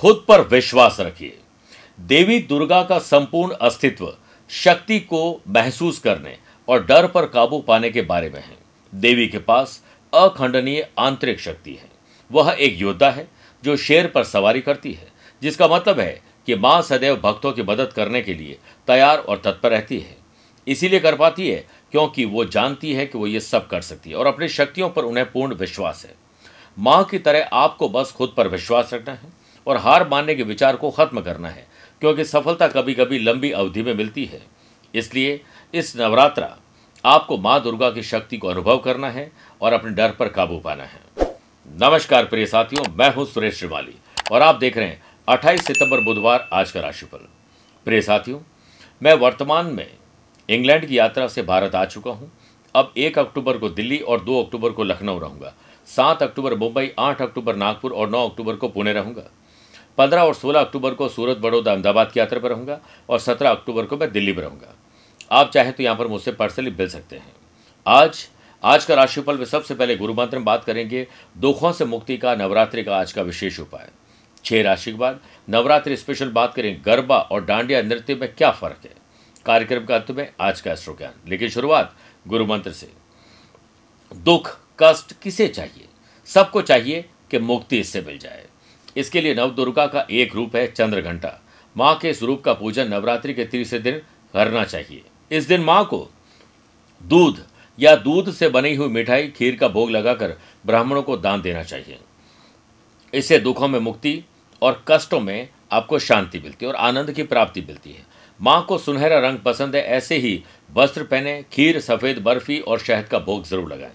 खुद पर विश्वास रखिए। देवी दुर्गा का संपूर्ण अस्तित्व, शक्ति को महसूस करने और डर पर काबू पाने के बारे में है। देवी के पास अखंडनीय आंतरिक शक्ति है। वह एक योद्धा है जो शेर पर सवारी करती है, जिसका मतलब है कि माँ सदैव भक्तों की मदद करने के लिए तैयार और तत्पर रहती है। इसीलिए कर पाती है क्योंकि वो जानती है कि वो ये सब कर सकती है और अपनी शक्तियों पर उन्हें पूर्ण विश्वास है। माँ की तरह आपको बस खुद पर विश्वास रखना है। और हार मानने के विचार को खत्म करना है, क्योंकि सफलता कभी कभी लंबी अवधि में मिलती है। इसलिए इस नवरात्रा आपको माँ दुर्गा की शक्ति को अनुभव करना है और अपने डर पर काबू पाना है। नमस्कार प्रिय साथियों, मैं हूँ सुरेश श्रीवाली और आप देख रहे हैं 28 सितंबर बुधवार आज का राशिफल। प्रिय साथियों, मैं वर्तमान में इंग्लैंड की यात्रा से भारत आ चुका हूँ। अब एक अक्टूबर को दिल्ली और दो अक्टूबर को लखनऊ रहूँगा। सात अक्टूबर मुंबई, आठ अक्टूबर नागपुर और नौ अक्टूबर को पुणे रहूँगा। पंद्रह और सोलह अक्टूबर को सूरत बड़ौदा अहमदाबाद की यात्रा पर रहूँगा और सत्रह अक्टूबर को मैं दिल्ली में रहूँगा। आप चाहें तो यहाँ पर मुझसे पर्सनली मिल सकते हैं। आज आज का राशिफल में सबसे पहले गुरु मंत्र में बात करेंगे, दुखों से मुक्ति का नवरात्रि का आज का विशेष उपाय। छह राशि के बाद नवरात्रि स्पेशल बात करें, गरबा और डांडिया नृत्य में क्या फ़र्क है? कार्यक्रम का अंत में आज का एस्ट्रो ज्ञान। लेकिन शुरुआत गुरु मंत्र से। दुख, कष्ट किसे चाहिए? सबको चाहिए कि मुक्ति इससे मिल जाए। इसके लिए नवदुर्गा का एक रूप है चंद्र घंटा माँ के इस रूप का पूजन नवरात्रि के तीसरे दिन करना चाहिए। इस दिन माँ को दूध या दूध से बनी हुई मिठाई, खीर का भोग लगाकर ब्राह्मणों को दान देना चाहिए। इससे दुखों में मुक्ति और कष्टों में आपको शांति मिलती है और आनंद की प्राप्ति मिलती है। माँ को सुनहरा रंग पसंद है, ऐसे ही वस्त्र पहने, खीर, सफ़ेद बर्फ़ी और शहद का भोग ज़रूर लगाएँ।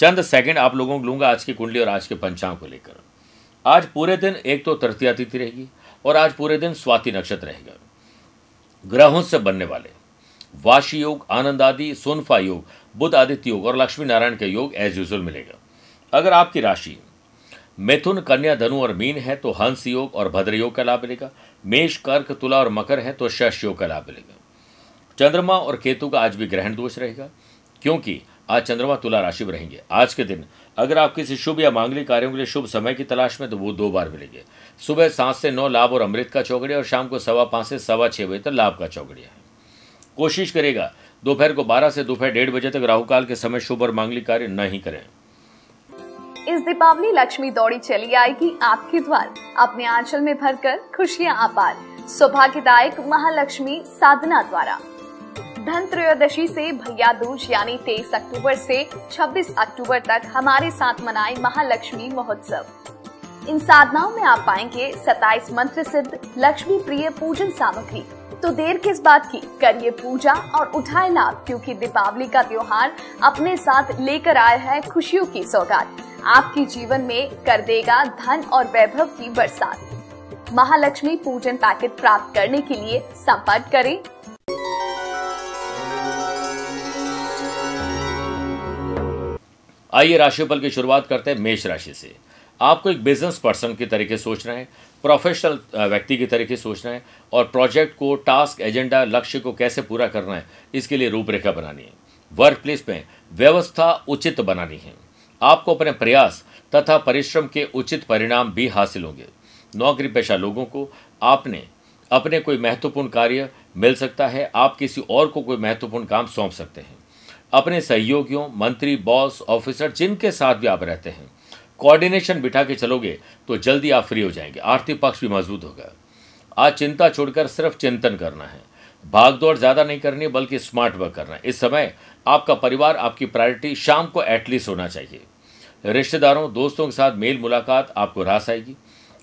चंद सेकंड आप लोगों को लूँगा आज की कुंडली और आज के पंचांग को लेकर। आज पूरे दिन एक तो तृतीया तिथि रहेगी और आज पूरे दिन स्वाति नक्षत्र रहेगा। ग्रहों से बनने वाले वाशी योग, आनंद आदि, सोनफा योग बुद्ध आदित्य योग और लक्ष्मी नारायण के योग एज यूजल मिलेगा। अगर आपकी राशि मिथुन, कन्या, धनु और मीन है तो हंस योग और भद्र योग का लाभ मिलेगा। मेष, कर्क, तुला और मकर है तो शश योग का लाभ मिलेगा। चंद्रमा और केतु का आज भी ग्रहण दोष रहेगा, क्योंकि आज चंद्रमा तुला राशि में रहेंगे। आज के दिन, अगर आप किसी शुभ या मांगलिक कार्यों के लिए शुभ समय की तलाश में तो वो दो बार मिलेंगे। सुबह सात से नौ लाभ और अमृत का चौकड़िया और शाम को सवा पाँच से सवा छः बजे तक लाभ का चौकड़िया है। कोशिश करेगा दोपहर को बारह से दोपहर डेढ़ बजे तक राहुकाल के समय शुभ और मांगलिक कार्य नहीं करें। इस दीपावली लक्ष्मी दौड़ी चली आएगी आपके द्वार। अपने आंचल में भरकर खुशियाँ अपार सौभाग्यदायक महालक्ष्मी साधना द्वारा। धन त्रयोदशी से भैया दूज, यानी 23 अक्टूबर से 26 अक्टूबर तक हमारे साथ मनाए महालक्ष्मी महोत्सव। इन साधनाओं में आप पाएँगे 27 मंत्र सिद्ध, लक्ष्मी प्रिय पूजन सामग्री। तो देर किस बात की? करिए पूजा और उठाए लाभ, क्योंकि दीपावली का त्योहार अपने साथ लेकर आया है खुशियों की सौगात। आपके जीवन में कर देगा धन और वैभव की बरसात। महालक्ष्मी पूजन पैकेट प्राप्त करने के लिए संपर्क करें। आइए राशिफल की शुरुआत करते हैं मेष राशि से। आपको एक बिज़नेस पर्सन के तरीके सोचना है प्रोफेशनल व्यक्ति की तरीके सोचना है और प्रोजेक्ट को टास्क एजेंडा लक्ष्य को कैसे पूरा करना है, इसके लिए रूपरेखा बनानी है। वर्क प्लेस में व्यवस्था उचित बनानी है। आपको अपने प्रयास तथा परिश्रम के उचित परिणाम भी हासिल होंगे। नौकरी पेशा लोगों को आपने अपने कोई महत्वपूर्ण कार्य मिल सकता है, आप किसी और को कोई महत्वपूर्ण काम सौंप सकते हैं। अपने सहयोगियों, मंत्री बॉस ऑफिसर जिनके साथ भी आप रहते हैं कोऑर्डिनेशन बिठा के चलोगे तो जल्दी आप फ्री हो जाएँगे। आर्थिक पक्ष भी मज़बूत होगा। आज चिंता छोड़कर सिर्फ़ चिंतन करना है। भागदौड़ ज़्यादा नहीं करनी, बल्कि स्मार्ट वर्क करना है। इस समय आपका परिवार, आपकी प्रायोरिटी शाम को एटलीस्ट होना चाहिए। रिश्तेदारों, दोस्तों के साथ मेल मुलाकात आपको रास आएगी।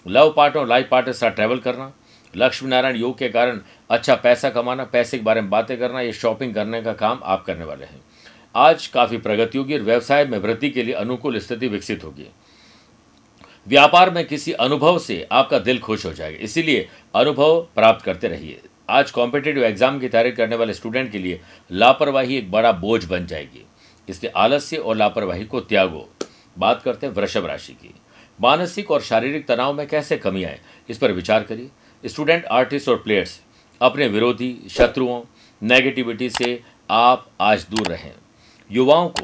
लव पार्टनर और लाइफ पार्टनर के साथ ट्रैवल करना। लक्ष्मी नारायण योग के कारण अच्छा पैसा कमाना, पैसे के बारे में बातें करना, या शॉपिंग करने का काम आप करने वाले हैं। आज काफ़ी प्रगति होगी और व्यवसाय में वृद्धि के लिए अनुकूल स्थिति विकसित होगी। व्यापार में किसी अनुभव से आपका दिल खुश हो जाएगा, इसीलिए अनुभव प्राप्त करते रहिए। आज कॉम्पिटेटिव एग्ज़ाम की तैयारी करने वाले स्टूडेंट के लिए लापरवाही एक बड़ा बोझ बन जाएगी। इसलिए आलस्य और लापरवाही को त्यागो। बात करते हैं वृषभ राशि की। मानसिक और शारीरिक तनाव में कैसे कमी आए, इस पर विचार करिए। स्टूडेंट आर्टिस्ट और प्लेयर्स अपने विरोधी, शत्रुओं नेगेटिविटी से आप आज दूर रहें। युवाओं को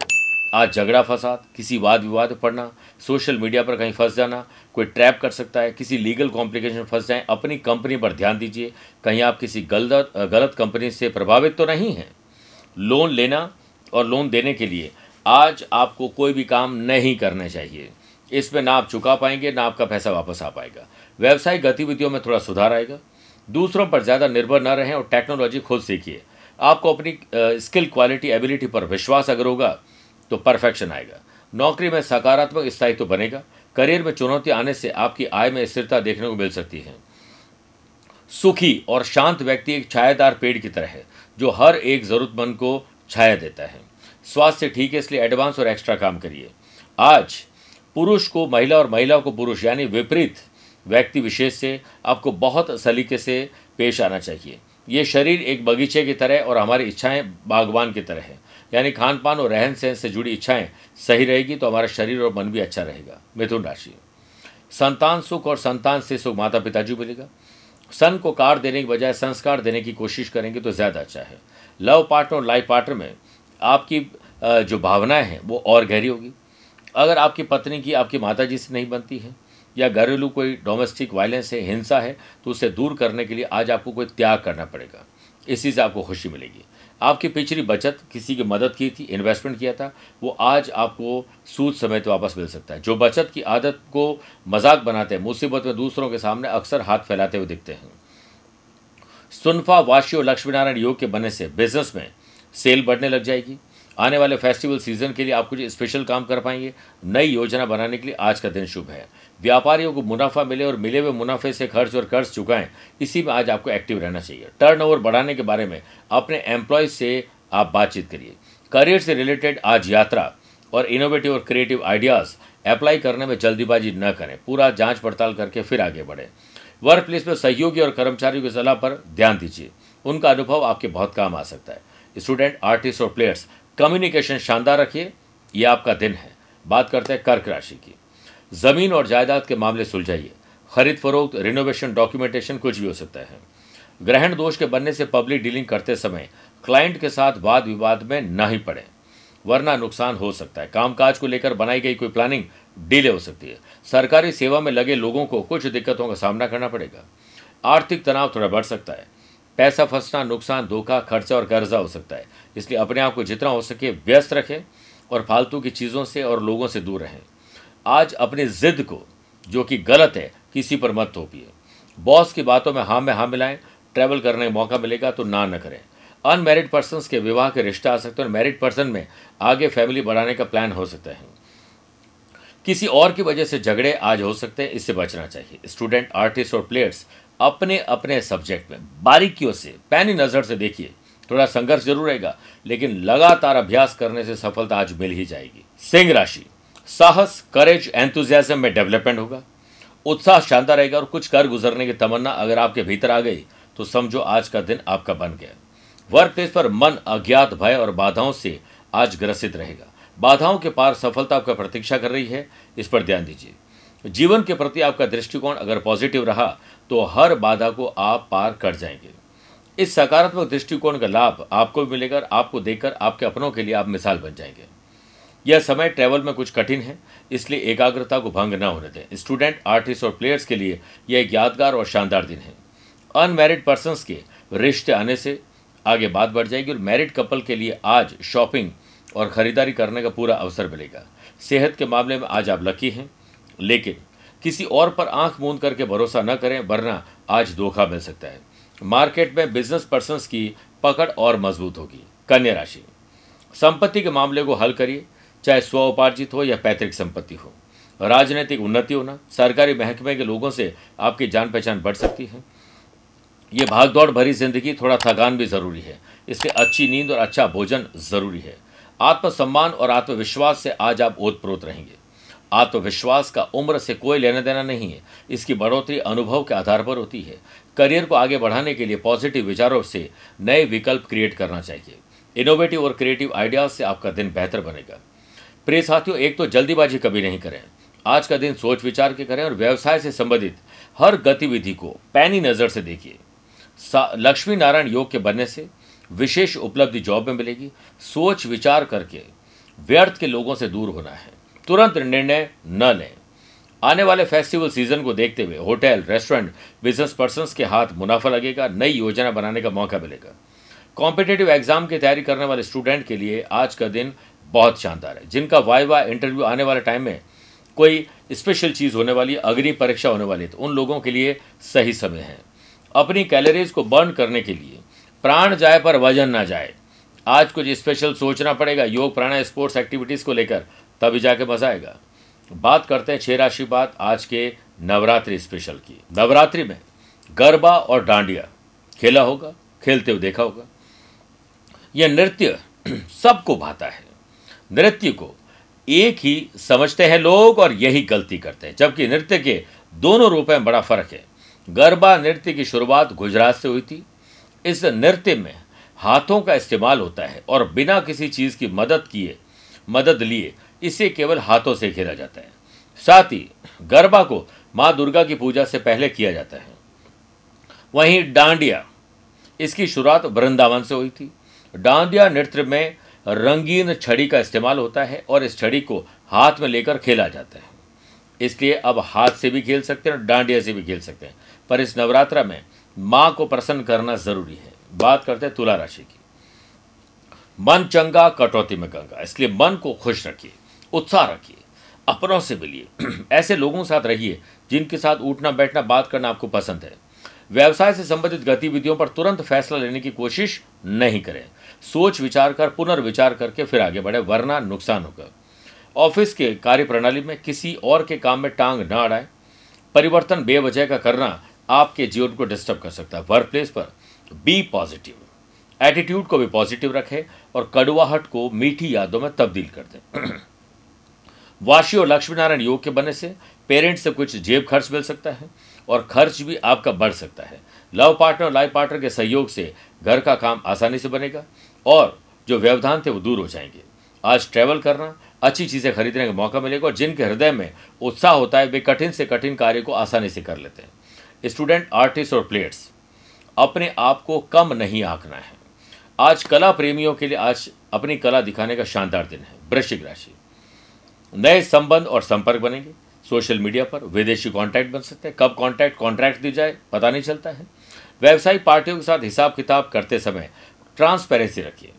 आज झगड़ा, फसाद, किसी वाद विवाद में पड़ना, सोशल मीडिया पर कहीं फंस जाना, कोई ट्रैप कर सकता है, किसी लीगल कॉम्प्लिकेशन फंस जाए, अपनी कंपनी पर ध्यान दीजिए। कहीं आप किसी गलत गलत कंपनी से प्रभावित तो नहीं हैं। लोन लेना और लोन देने के लिए आज आपको कोई भी काम नहीं करना चाहिए। इसमें ना आप चुका पाएँगे, ना आपका पैसा वापस आ पाएगा। व्यवसायिक गतिविधियों में थोड़ा सुधार आएगा। दूसरों पर ज़्यादा निर्भर न रहें और टेक्नोलॉजी खुद सीखिए। आपको अपनी स्किल क्वालिटी एबिलिटी पर विश्वास अगर होगा तो परफेक्शन आएगा। नौकरी में सकारात्मक स्थायित्व तो बनेगा। करियर में चुनौती आने से आपकी आय में स्थिरता देखने को मिल सकती है। सुखी और शांत व्यक्ति एक छायादार पेड़ की तरह है, जो हर एक जरूरतमंद को छाया देता है। स्वास्थ्य ठीक है, इसलिए एडवांस और एक्स्ट्रा काम करिए। आज, पुरुष को, महिला और महिला को पुरुष, यानी विपरीत व्यक्ति विशेष से आपको बहुत सलीके से पेश आना चाहिए। ये शरीर एक बगीचे की तरह और हमारी इच्छाएँ बागवान की तरह है। यानी खान पान और रहन सहन से जुड़ी इच्छाएँ सही रहेगी तो हमारा शरीर और मन भी अच्छा रहेगा। मिथुन राशि। संतान सुख और संतान से सुख माता पिताजी मिलेगा। सन को कार देने की बजाय संस्कार देने की कोशिश करेंगे तो ज़्यादा अच्छा है। लव पार्टनर और लाइफ पार्टनर में आपकी जो भावनाएँ हैं वो और गहरी होगी। अगर आपकी पत्नी की आपकी माता जी से नहीं बनती है या घरेलू कोई डोमेस्टिक वायलेंस है, हिंसा है तो उसे दूर करने के लिए आज आपको कोई त्याग करना पड़ेगा। इसी से आपको खुशी मिलेगी। आपकी पिछली बचत किसी की मदद की थी इन्वेस्टमेंट किया था, वो आज आपको सूद समेत वापस मिल सकता है। जो बचत की आदत को मज़ाक बनाते हैं, मुसीबत में दूसरों के सामने अक्सर हाथ फैलाते हुए दिखते हैं। सुनफा वाशी और लक्ष्मीनारायण योग के बनने से बिज़नेस में सेल बढ़ने लग जाएगी। आने वाले फेस्टिवल सीज़न के लिए आप कुछ स्पेशल काम कर पाएँगे। नई योजना बनाने के लिए आज का दिन शुभ है। व्यापारियों को मुनाफा मिले और मिले हुए मुनाफे से खर्च और कर्ज चुकाएँ, इसी में आज आपको एक्टिव रहना चाहिए। टर्नओवर बढ़ाने के बारे में अपने एम्प्लॉयज़ से आप बातचीत करिए। करियर से रिलेटेड आज यात्रा और इनोवेटिव और क्रिएटिव आइडियाज़ अप्लाई करने में जल्दीबाजी न करें। पूरा जाँच पड़ताल करके फिर आगे बढ़ें। वर्क प्लेस में सहयोगी और कर्मचारियों की सलाह पर ध्यान दीजिए। उनका अनुभव आपके बहुत काम आ सकता है। स्टूडेंट आर्टिस्ट और प्लेयर्स कम्युनिकेशन शानदार रखिए, ये आपका दिन है। बात करते हैं कर्क राशि की। ज़मीन और जायदाद के मामले सुलझाइए। खरीद फरोख्त रिनोवेशन डॉक्यूमेंटेशन कुछ भी हो सकता है। ग्रहण दोष के बनने से पब्लिक डीलिंग करते समय क्लाइंट के साथ वाद विवाद में न ही पड़े। वरना नुकसान हो सकता है। कामकाज को लेकर बनाई गई कोई प्लानिंग डिले हो सकती है। सरकारी सेवा में लगे लोगों को कुछ दिक्कतों का सामना करना पड़ेगा। आर्थिक तनाव थोड़ा बढ़ सकता है। पैसा फंसना, नुकसान, धोखा, खर्चा और कर्जा हो सकता है। इसलिए अपने आप को जितना हो सके व्यस्त रखें और फालतू की चीज़ों से और लोगों से दूर रहें। आज अपनी जिद को, जो कि गलत है, किसी पर मत थोपिए। बॉस की बातों में हाँ में हाँ मिलाएँ, ट्रैवल करने का मौका मिलेगा तो ना न करें। अनमेरिड पर्सन के विवाह के रिश्ते आ सकते हैं और मैरिड पर्सन में आगे फैमिली बढ़ाने का प्लान हो सकता है। किसी और की वजह से झगड़े आज हो सकते हैं, इससे बचना चाहिए। स्टूडेंट, आर्टिस्ट और प्लेयर्स अपने अपने सब्जेक्ट में। बारीकियों से, पैनी नज़र से देखिए। थोड़ा संघर्ष ज़रूर रहेगा, लेकिन लगातार अभ्यास करने से सफलता आज मिल ही जाएगी। सिंह राशि। साहस करेज एंथुजियाजम में डेवलपमेंट होगा। उत्साह शानदार रहेगा और कुछ कर गुजरने की तमन्ना अगर आपके भीतर आ गई तो समझो आज का दिन आपका बन गया। वर्क प्लेस पर मन अज्ञात भय और बाधाओं से आज ग्रसित रहेगा। बाधाओं के पार सफलता आपका प्रतीक्षा कर रही है, इस पर ध्यान दीजिए। जीवन के प्रति आपका दृष्टिकोण अगर पॉजिटिव रहा तो हर बाधा को आप पार कर जाएँगे। इस सकारात्मक दृष्टिकोण का लाभ आपको भी मिलेगा आपको देखकर आपके अपनों के लिए आप मिसाल बन जाएँगे। यह समय ट्रैवल में कुछ कठिन है, इसलिए एकाग्रता को भंग न होने दें। स्टूडेंट आर्टिस्ट और प्लेयर्स के लिए यह एक यादगार और शानदार दिन है। अनमेरिड पर्सन के रिश्ते आने से आगे बात बढ़ जाएगी और मैरिड कपल के लिए आज शॉपिंग और ख़रीदारी करने का पूरा अवसर मिलेगा। सेहत के मामले में आज आप लकी हैं, लेकिन किसी और पर आँख मूंद करके भरोसा न करें, वरना आज धोखा मिल सकता है। मार्केट में बिज़नेस पर्सन की पकड़ और मज़बूत होगी। कन्या राशि। संपत्ति के मामले को हल करिए, चाहे स्व उपार्जित हो या पैतृक संपत्ति हो। राजनीतिक उन्नति होना, सरकारी महकमे के लोगों से आपकी जान पहचान बढ़ सकती है। ये भागदौड़ भरी ज़िंदगी थोड़ा थकान भी ज़रूरी है। इसलिए अच्छी नींद और अच्छा भोजन ज़रूरी है। आत्मसम्मान और आत्मविश्वास से आज आप ओतप्रोत रहेंगे। आत्मविश्वास का उम्र से कोई लेना देना नहीं है। इसकी बढ़ोतरी अनुभव के आधार पर होती है। करियर को आगे बढ़ाने के लिए पॉजिटिव विचारों से नए विकल्प क्रिएट करना चाहिए। इनोवेटिव और क्रिएटिव आइडियाज़ से आपका दिन बेहतर बनेगा। प्रिय साथियों, एक तो जल्दीबाजी कभी नहीं करें। आज का दिन सोच विचार के करें और व्यवसाय से संबंधित हर गतिविधि को पैनी नज़र से देखिए। लक्ष्मी नारायण योग के बनने से विशेष उपलब्धि जॉब में मिलेगी। सोच विचार करके व्यर्थ के लोगों से दूर होना है। तुरंत निर्णय न लें। आने वाले फेस्टिवल सीज़न को देखते हुए होटल रेस्टोरेंट बिज़नेस पर्सन के हाथ मुनाफा लगेगा, नई योजना बनाने का मौका मिलेगा। कॉम्पिटेटिव एग्ज़ाम की तैयारी करने वाले स्टूडेंट के लिए आज का दिन बहुत शानदार है। जिनका वाइवा इंटरव्यू आने वाले टाइम में कोई स्पेशल चीज़ होने वाली अग्नि परीक्षा होने वाली है तो उन लोगों के लिए सही समय है। अपनी कैलोरीज को बर्न करने के लिए प्राण जाए पर वज़न ना जाए। आज कुछ स्पेशल सोचना पड़ेगा। योग, प्राणायाम स्पोर्ट्स एक्टिविटीज़ को लेकर तभी जाके मज़ा आएगा। बात करते हैं छह राशि बात आज के नवरात्रि स्पेशल की। नवरात्रि में गरबा और डांडिया, खेला होगा, खेलते हुए देखा होगा। यह नृत्य सबको भाता है। नृत्य को एक ही समझते हैं लोग और यही गलती करते हैं। जबकि नृत्य के दोनों रूपों में बड़ा फ़र्क है। गरबा नृत्य की शुरुआत गुजरात से हुई थी। इस नृत्य में हाथों का इस्तेमाल होता है और बिना किसी चीज़ की मदद किए, मदद लिए इसे केवल हाथों से खेला जाता है। साथ ही गरबा को माँ दुर्गा की पूजा से पहले किया जाता है। वहीं डांडिया, इसकी शुरुआत वृंदावन से हुई थी। डांडिया नृत्य में रंगीन छड़ी का इस्तेमाल होता है और इस छड़ी को हाथ में लेकर खेला जाता है। इसलिए अब हाथ से भी खेल सकते हैं और डांडिया से भी खेल सकते हैं। पर इस नवरात्रा में माँ को प्रसन्न करना ज़रूरी है। बात करते हैं तुला राशि की। मन चंगा, कटौती में गंगा। इसलिए मन को खुश रखिए। उत्साह रखिए, अपनों से मिलिए। ऐसे लोगों के साथ रहिए जिनके साथ उठना बैठना बात करना आपको पसंद है। व्यवसाय से संबंधित गतिविधियों पर तुरंत फैसला लेने की कोशिश नहीं करें। सोच विचार कर, पुनर्विचार करके फिर आगे बढ़े, वरना नुकसान होगा। ऑफ़िस के कार्य प्रणाली में किसी और के काम में टांग न अड़ाए। परिवर्तन बेवजह का करना आपके जीवन को डिस्टर्ब कर सकता है। वर्क प्लेस पर बी पॉजिटिव एटीट्यूड को भी पॉजिटिव रखें और कड़वाहट को मीठी यादों में तब्दील कर दें। वाशी और लक्ष्मी नारायण योग के बनने से पेरेंट्स से कुछ जेब खर्च मिल सकता है और खर्च भी आपका बढ़ सकता है। लव पार्टनर और लाइफ पार्टनर के सहयोग से घर का काम आसानी से बनेगा और जो व्यवधान थे वो दूर हो जाएँगे। आज ट्रैवल करना, अच्छी चीज़ें खरीदने का मौका मिलेगा और जिनके हृदय में उत्साह होता है, वे कठिन से कठिन कार्य को आसानी से कर लेते हैं। स्टूडेंट आर्टिस्ट और प्लेयर्स अपने आप को कम नहीं आंकना है। आज कला प्रेमियों के लिए आज अपनी कला दिखाने का शानदार दिन है। वृश्चिक राशि। नए संबंध और संपर्क बनेंगे। सोशल मीडिया पर विदेशी कॉन्टैक्ट बन सकते हैं। कब कॉन्टैक्ट कॉन्ट्रैक्ट दी जाए, पता नहीं चलता है। व्यवसायिक पार्टियों के साथ हिसाब किताब करते समय ट्रांसपेरेंसी रखिए।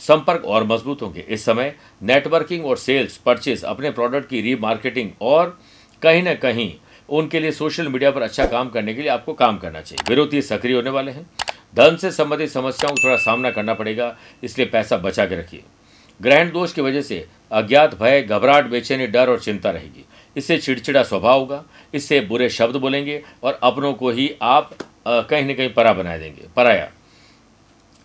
संपर्क और मज़बूत होंगे। इस समय नेटवर्किंग और सेल्स परचेज अपने प्रोडक्ट की रीमार्केटिंग और कहीं ना कहीं उनके लिए सोशल मीडिया पर अच्छा काम करने के लिए आपको काम करना चाहिए। विरोधी सक्रिय होने वाले हैं। धन से संबंधित समस्याओं को थोड़ा सामना करना पड़ेगा, इसलिए पैसा बचा के रखिए। ग्रहण दोष की वजह से अज्ञात भय, घबराहट, बेचैनी, डर और चिंता रहेगी। इससे चिड़चिड़ा स्वभाव होगा, इससे बुरे शब्द बोलेंगे और अपनों को ही आप कहीं ना कहीं परा बना देंगे, पराया।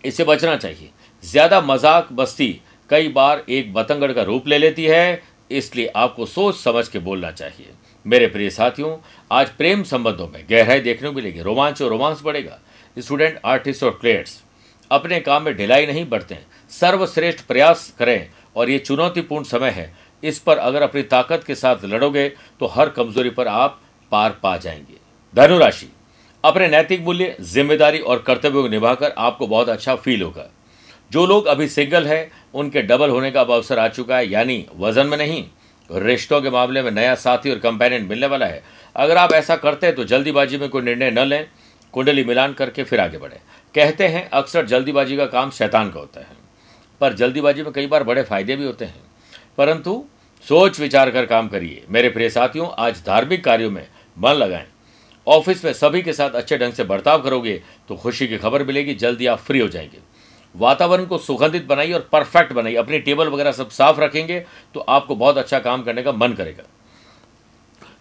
इससे बचना चाहिए। ज़्यादा मज़ाक बस्ती कई बार एक बतंगड़ का रूप ले लेती है, इसलिए आपको सोच समझ के बोलना चाहिए। मेरे प्रिय साथियों, आज प्रेम संबंधों में गहराई देखने को मिलेगी। रोमांच और रोमांस बढ़ेगा। स्टूडेंट, आर्टिस्ट और प्लेयर्स अपने काम में ढिलाई नहीं बढ़ते सर्वश्रेष्ठ प्रयास करें। और ये चुनौतीपूर्ण समय है। इस पर अगर अपनी ताकत के साथ लड़ोगे तो हर कमज़ोरी पर आप पार पा जाएँगे। धनुराशि अपने नैतिक मूल्य, ज़िम्मेदारी और कर्तव्यों को निभाकर आपको बहुत अच्छा फील होगा। जो लोग अभी सिंगल है, उनके डबल होने का अब अवसर आ चुका है, यानी वज़न में नहीं, रिश्तों के मामले में नया साथी और कंपेनियन मिलने वाला है। अगर आप ऐसा करते हैं तो जल्दीबाजी में कोई निर्णय न लें। कुंडली मिलान करके फिर आगे बढ़े। कहते हैं, अक्सर जल्दीबाजी का काम शैतान का होता है। पर जल्दीबाजी में कई बार बड़े फ़ायदे भी होते हैं। परंतु सोच, विचार कर काम करिए। मेरे प्रिय साथियों, आज धार्मिक कार्यों में मन लगाएँ। ऑफ़िस में सभी के साथ अच्छे ढंग से बर्ताव करोगे तो खुशी की खबर मिलेगी, जल्दी आप फ्री हो जाएँगे। वातावरण को सुगंधित बनाइए और परफेक्ट बनाइए। अपनी टेबल वगैरह सब साफ़ रखेंगे तो आपको बहुत अच्छा काम करने का मन करेगा।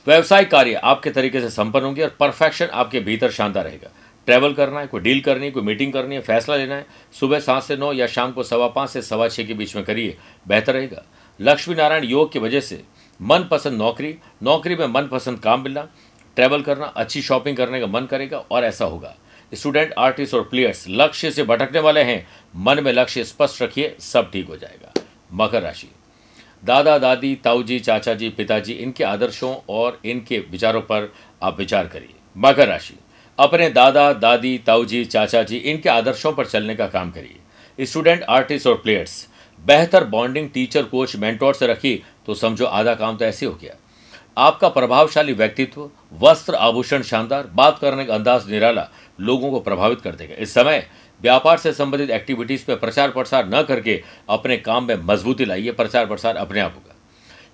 व्यवसायिक कार्य आपके तरीके से संपन्न होंगे और परफेक्शन आपके भीतर शानदार रहेगा। ट्रैवल करना है, कोई डील करनी है, कोई मीटिंग करनी है, फैसला लेना है, सुबह सात से नौ या शाम को सवा पाँच से सवा छः के बीच में करिए, बेहतर रहेगा। लक्ष्मी नारायण योग की वजह से मनपसंद नौकरी नौकरी में मनपसंद काम मिलना, ट्रैवल करना, अच्छी शॉपिंग करने का मन करेगा और ऐसा होगा। स्टूडेंट, आर्टिस्ट और प्लेयर्स लक्ष्य से भटकने वाले हैं, मन में लक्ष्य स्पष्ट रखिए, सब ठीक हो जाएगा। मकर राशि। दादा, दादी, ताऊजी चाचा जी पिताजी, इनके आदर्शों और इनके विचारों पर आप विचार करिए। मकर राशि। अपने दादा, दादी, ताऊजी चाचा जी इनके आदर्शों पर चलने का काम करिए। स्टूडेंट, आर्टिस्ट और प्लेयर्स, बेहतर बॉन्डिंग टीचर, कोच, मेंटोर से रखी तो समझो आधा काम तो ऐसे हो गया। आपका प्रभावशाली व्यक्तित्व, वस्त्र आभूषण शानदार, बात करने का अंदाज निराला, लोगों को प्रभावित कर देगा। इस समय, व्यापार से संबंधित एक्टिविटीज़ पर प्रचार प्रसार न करके अपने काम में मजबूती लाइए, प्रचार प्रसार अपने आप होगा।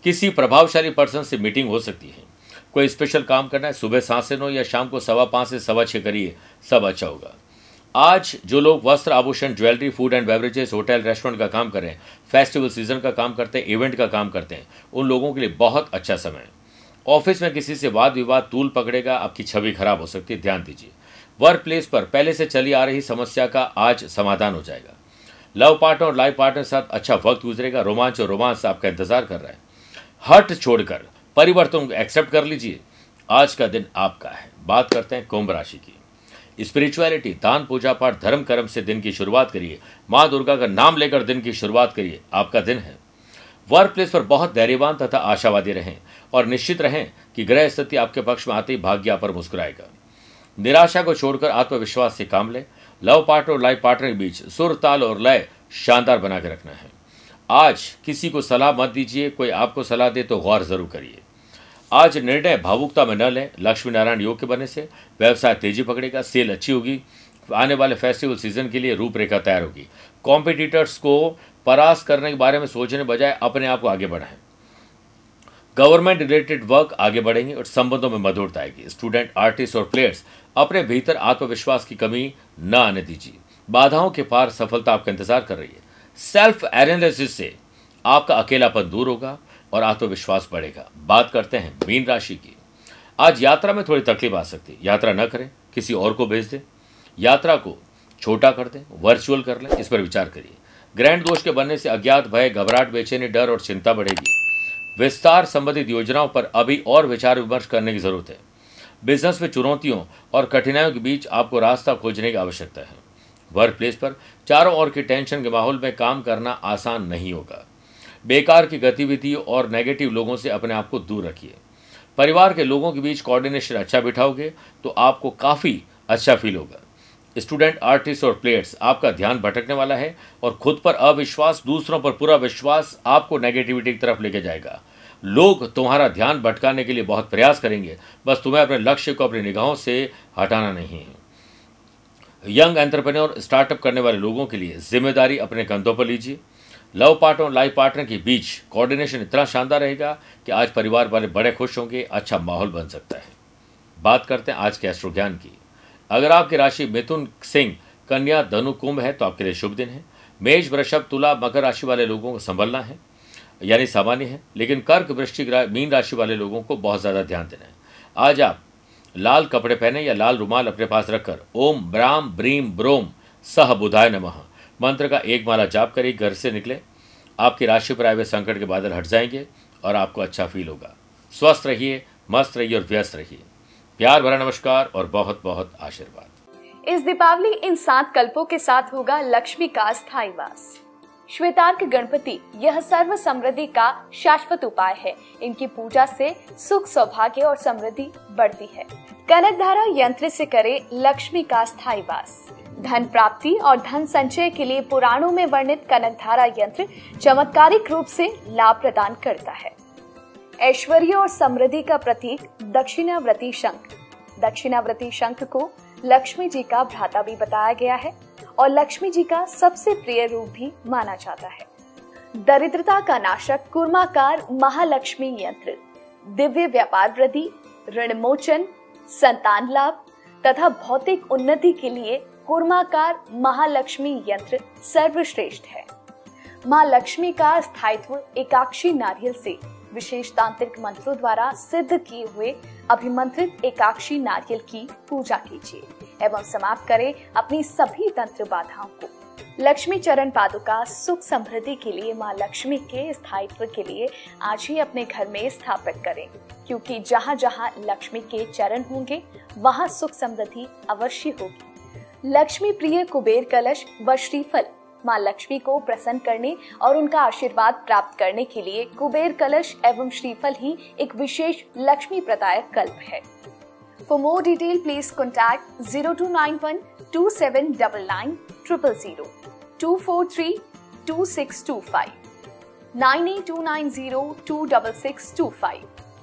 किसी प्रभावशाली पर्सन से मीटिंग हो सकती है। कोई स्पेशल काम करना है, सुबह सात से नौ या शाम को सवा पाँच से सवा छः करिए, सब अच्छा होगा। आज जो लोग वस्त्र आभूषण jewellery food and beverages hotel restaurant का काम करें फेस्टिवल सीज़न का काम करते हैं इवेंट का काम करते हैं, उन लोगों के लिए बहुत अच्छा समय है। ऑफ़िस में किसी से वाद विवाद, तूल पकड़ेगा, आपकी छवि खराब हो सकती है, ध्यान दीजिए। वर्क प्लेस पर पहले से चली आ रही समस्या का आज समाधान हो जाएगा। लव पार्टनर और लाइफ पार्टनर के साथ अच्छा वक्त गुजरेगा, रोमांच और रोमांस आपका इंतज़ार कर रहा है। हट छोड़कर परिवर्तन को एक्सेप्ट कर लीजिए। आज का दिन आपका है। बात करते हैं कुंभ राशि की। स्पिरिचुअलिटी दान, पूजा पाठ, धर्म, कर्म से दिन की शुरुआत करिए। माँ दुर्गा का नाम लेकर दिन की शुरुआत करिए। आपका दिन है। वर्क प्लेस पर बहुत धैर्यवान तथा आशावादी रहें और निश्चित रहें कि ग्रह स्थिति आपके पक्ष में आते ही भाग्य पर मुस्कुराएगा। निराशा को छोड़कर आत्मविश्वास से काम लें। लव पार्टनर और लाइफ पार्टनर के बीच सुर, ताल और लय शानदार बना के रखना है। आज किसी को सलाह मत दीजिए, कोई आपको सलाह दे तो गौर ज़रूर करिए। आज निर्णय भावुकता में न लें लक्ष्मी नारायण योग के बनने से व्यवसाय तेज़ी पकड़ेगा, सेल अच्छी होगी, आने वाले फेस्टिवल सीज़न के लिए रूपरेखा तैयार होगी। कॉम्पिटिटर्स को परास करने के बारे में सोचने बजाय अपने आप को आगे बढ़ाएँ। गवर्नमेंट रिलेटेड वर्क आगे बढ़ेंगे और संबंधों में मधुरता आएगी। स्टूडेंट, आर्टिस्ट और प्लेयर्स, अपने भीतर आत्मविश्वास की कमी न आने दीजिए। बाधाओं के पार सफलता आपका इंतज़ार कर रही है। सेल्फ एनालिसिस से आपका अकेलापन दूर होगा और आत्मविश्वास बढ़ेगा। बात करते हैं मीन राशि की। आज यात्रा में थोड़ी तकलीफ़ आ सकती है। यात्रा न करें, किसी और को भेज दें। यात्रा को छोटा कर दें वर्चुअल कर लें, इस पर विचार करिए। ग्रैंड दोष के बनने से अज्ञात, भय, घबराहट, बेचैनी, डर और चिंता बढ़ेगी। विस्तार संबंधित योजनाओं पर अभी और विचार विमर्श करने की ज़रूरत है। बिज़नेस में चुनौतियों और कठिनाइयों के बीच आपको रास्ता खोजने की आवश्यकता है। वर्क प्लेस पर, चारों ओर की टेंशन के माहौल में काम करना आसान नहीं होगा। बेकार की गतिविधि और नेगेटिव लोगों से अपने आप को दूर रखिए। परिवार के लोगों के बीच कोऑर्डिनेशन अच्छा बिठाओगे तो आपको काफ़ी अच्छा फील होगा। स्टूडेंट आर्टिस्ट और प्लेयर्स आपका ध्यान भटकने वाला है और खुद पर अविश्वास, दूसरों पर पूरा विश्वास आपको नेगेटिविटी की तरफ़ लेके जाएगा। लोग तुम्हारा ध्यान भटकाने के लिए बहुत प्रयास करेंगे, बस तुम्हें अपने लक्ष्य को अपनी निगाहों से हटाना नहीं है। यंग एंटरप्रेन्योर, स्टार्टअप करने वाले लोगों के लिए ज़िम्मेदारी अपने कंधों पर लीजिए। लव पार्टनर और लाइफ पार्टनर के बीच कोऑर्डिनेशन इतना शानदार रहेगा कि आज परिवार वाले बड़े खुश होंगे अच्छा माहौल बन सकता है। बात करते हैं आज के एस्ट्रो ज्ञान की। अगर आपकी राशि मिथुन, सिंह, कन्या, धनु, कुंभ है तो आपके लिए शुभ दिन है। मेष, वृषभ, तुला, मकर राशि वाले लोगों को संभलना है, यानी सामान्य है, लेकिन कर्क, वृश्चिक मीन राशि वाले लोगों को बहुत ज़्यादा ध्यान देना है। आज आप लाल कपड़े पहने या लाल रुमाल अपने पास रखकर, ओम ब्राम ब्रीम ब्रोम, सह बुधाय नमः। मंत्र का एक माला जाप कर घर से निकले। आपकी राशि पर आए हुए संकट के बादल हट जाएँगे और आपको अच्छा फील होगा। स्वस्थ रहिए, मस्त रहिए और व्यस्त रहिए। प्यार भरा नमस्कार और बहुत बहुत आशीर्वाद। इस दीपावली इन सात कल्पों के साथ होगा लक्ष्मी का स्थायी वास। श्वेतार्क गणपति, यह सर्व समृद्धि का शाश्वत उपाय है। इनकी पूजा से सुख सौभाग्य और समृद्धि बढ़ती है। कनक धारा यंत्र से करे लक्ष्मी का स्थायी वास। धन प्राप्ति और धन संचय के लिए पुराणों में वर्णित कनक धारा यंत्र चमत्कारिक रूप से लाभ प्रदान करता है। ऐश्वर्य और समृद्धि का प्रतीक दक्षिणाव्रती शंख। दक्षिणाव्रती शंख को लक्ष्मी जी का भ्राता भी बताया गया है। और लक्ष्मी जी का सबसे प्रिय रूप भी माना जाता है। दरिद्रता का नाशक कुर्माकार महालक्ष्मी यंत्र, दिव्य व्यापार वृद्धि, ऋण मोचन, संतान लाभ तथा भौतिक उन्नति के लिए कुर्माकार महालक्ष्मी यंत्र सर्वश्रेष्ठ है। माँ लक्ष्मी का स्थायित्व एकाक्षी नारियल से विशेष तांत्रिक मंत्रों द्वारा सिद्ध किए हुए अभिमंत्रित एकाक्षी नारियल की पूजा कीजिए। एवं समाप्त करें अपनी सभी तंत्र बाधाओं को। लक्ष्मी चरण पादुका सुख समृद्धि के लिए, माँ लक्ष्मी के स्थायित्व के लिए आज ही अपने घर में स्थापित करें, क्योंकि जहाँ जहाँ लक्ष्मी के चरण होंगे, वहाँ सुख समृद्धि अवश्य होगी। लक्ष्मी प्रिय कुबेर कलश व श्रीफल, माँ लक्ष्मी को प्रसन्न करने और उनका आशीर्वाद प्राप्त करने के लिए कुबेर कलश एवं श्रीफल ही एक विशेष लक्ष्मी प्रदायक कल्प है। For more detail, please contact 0291 2799 000 243 2625 98290 26625.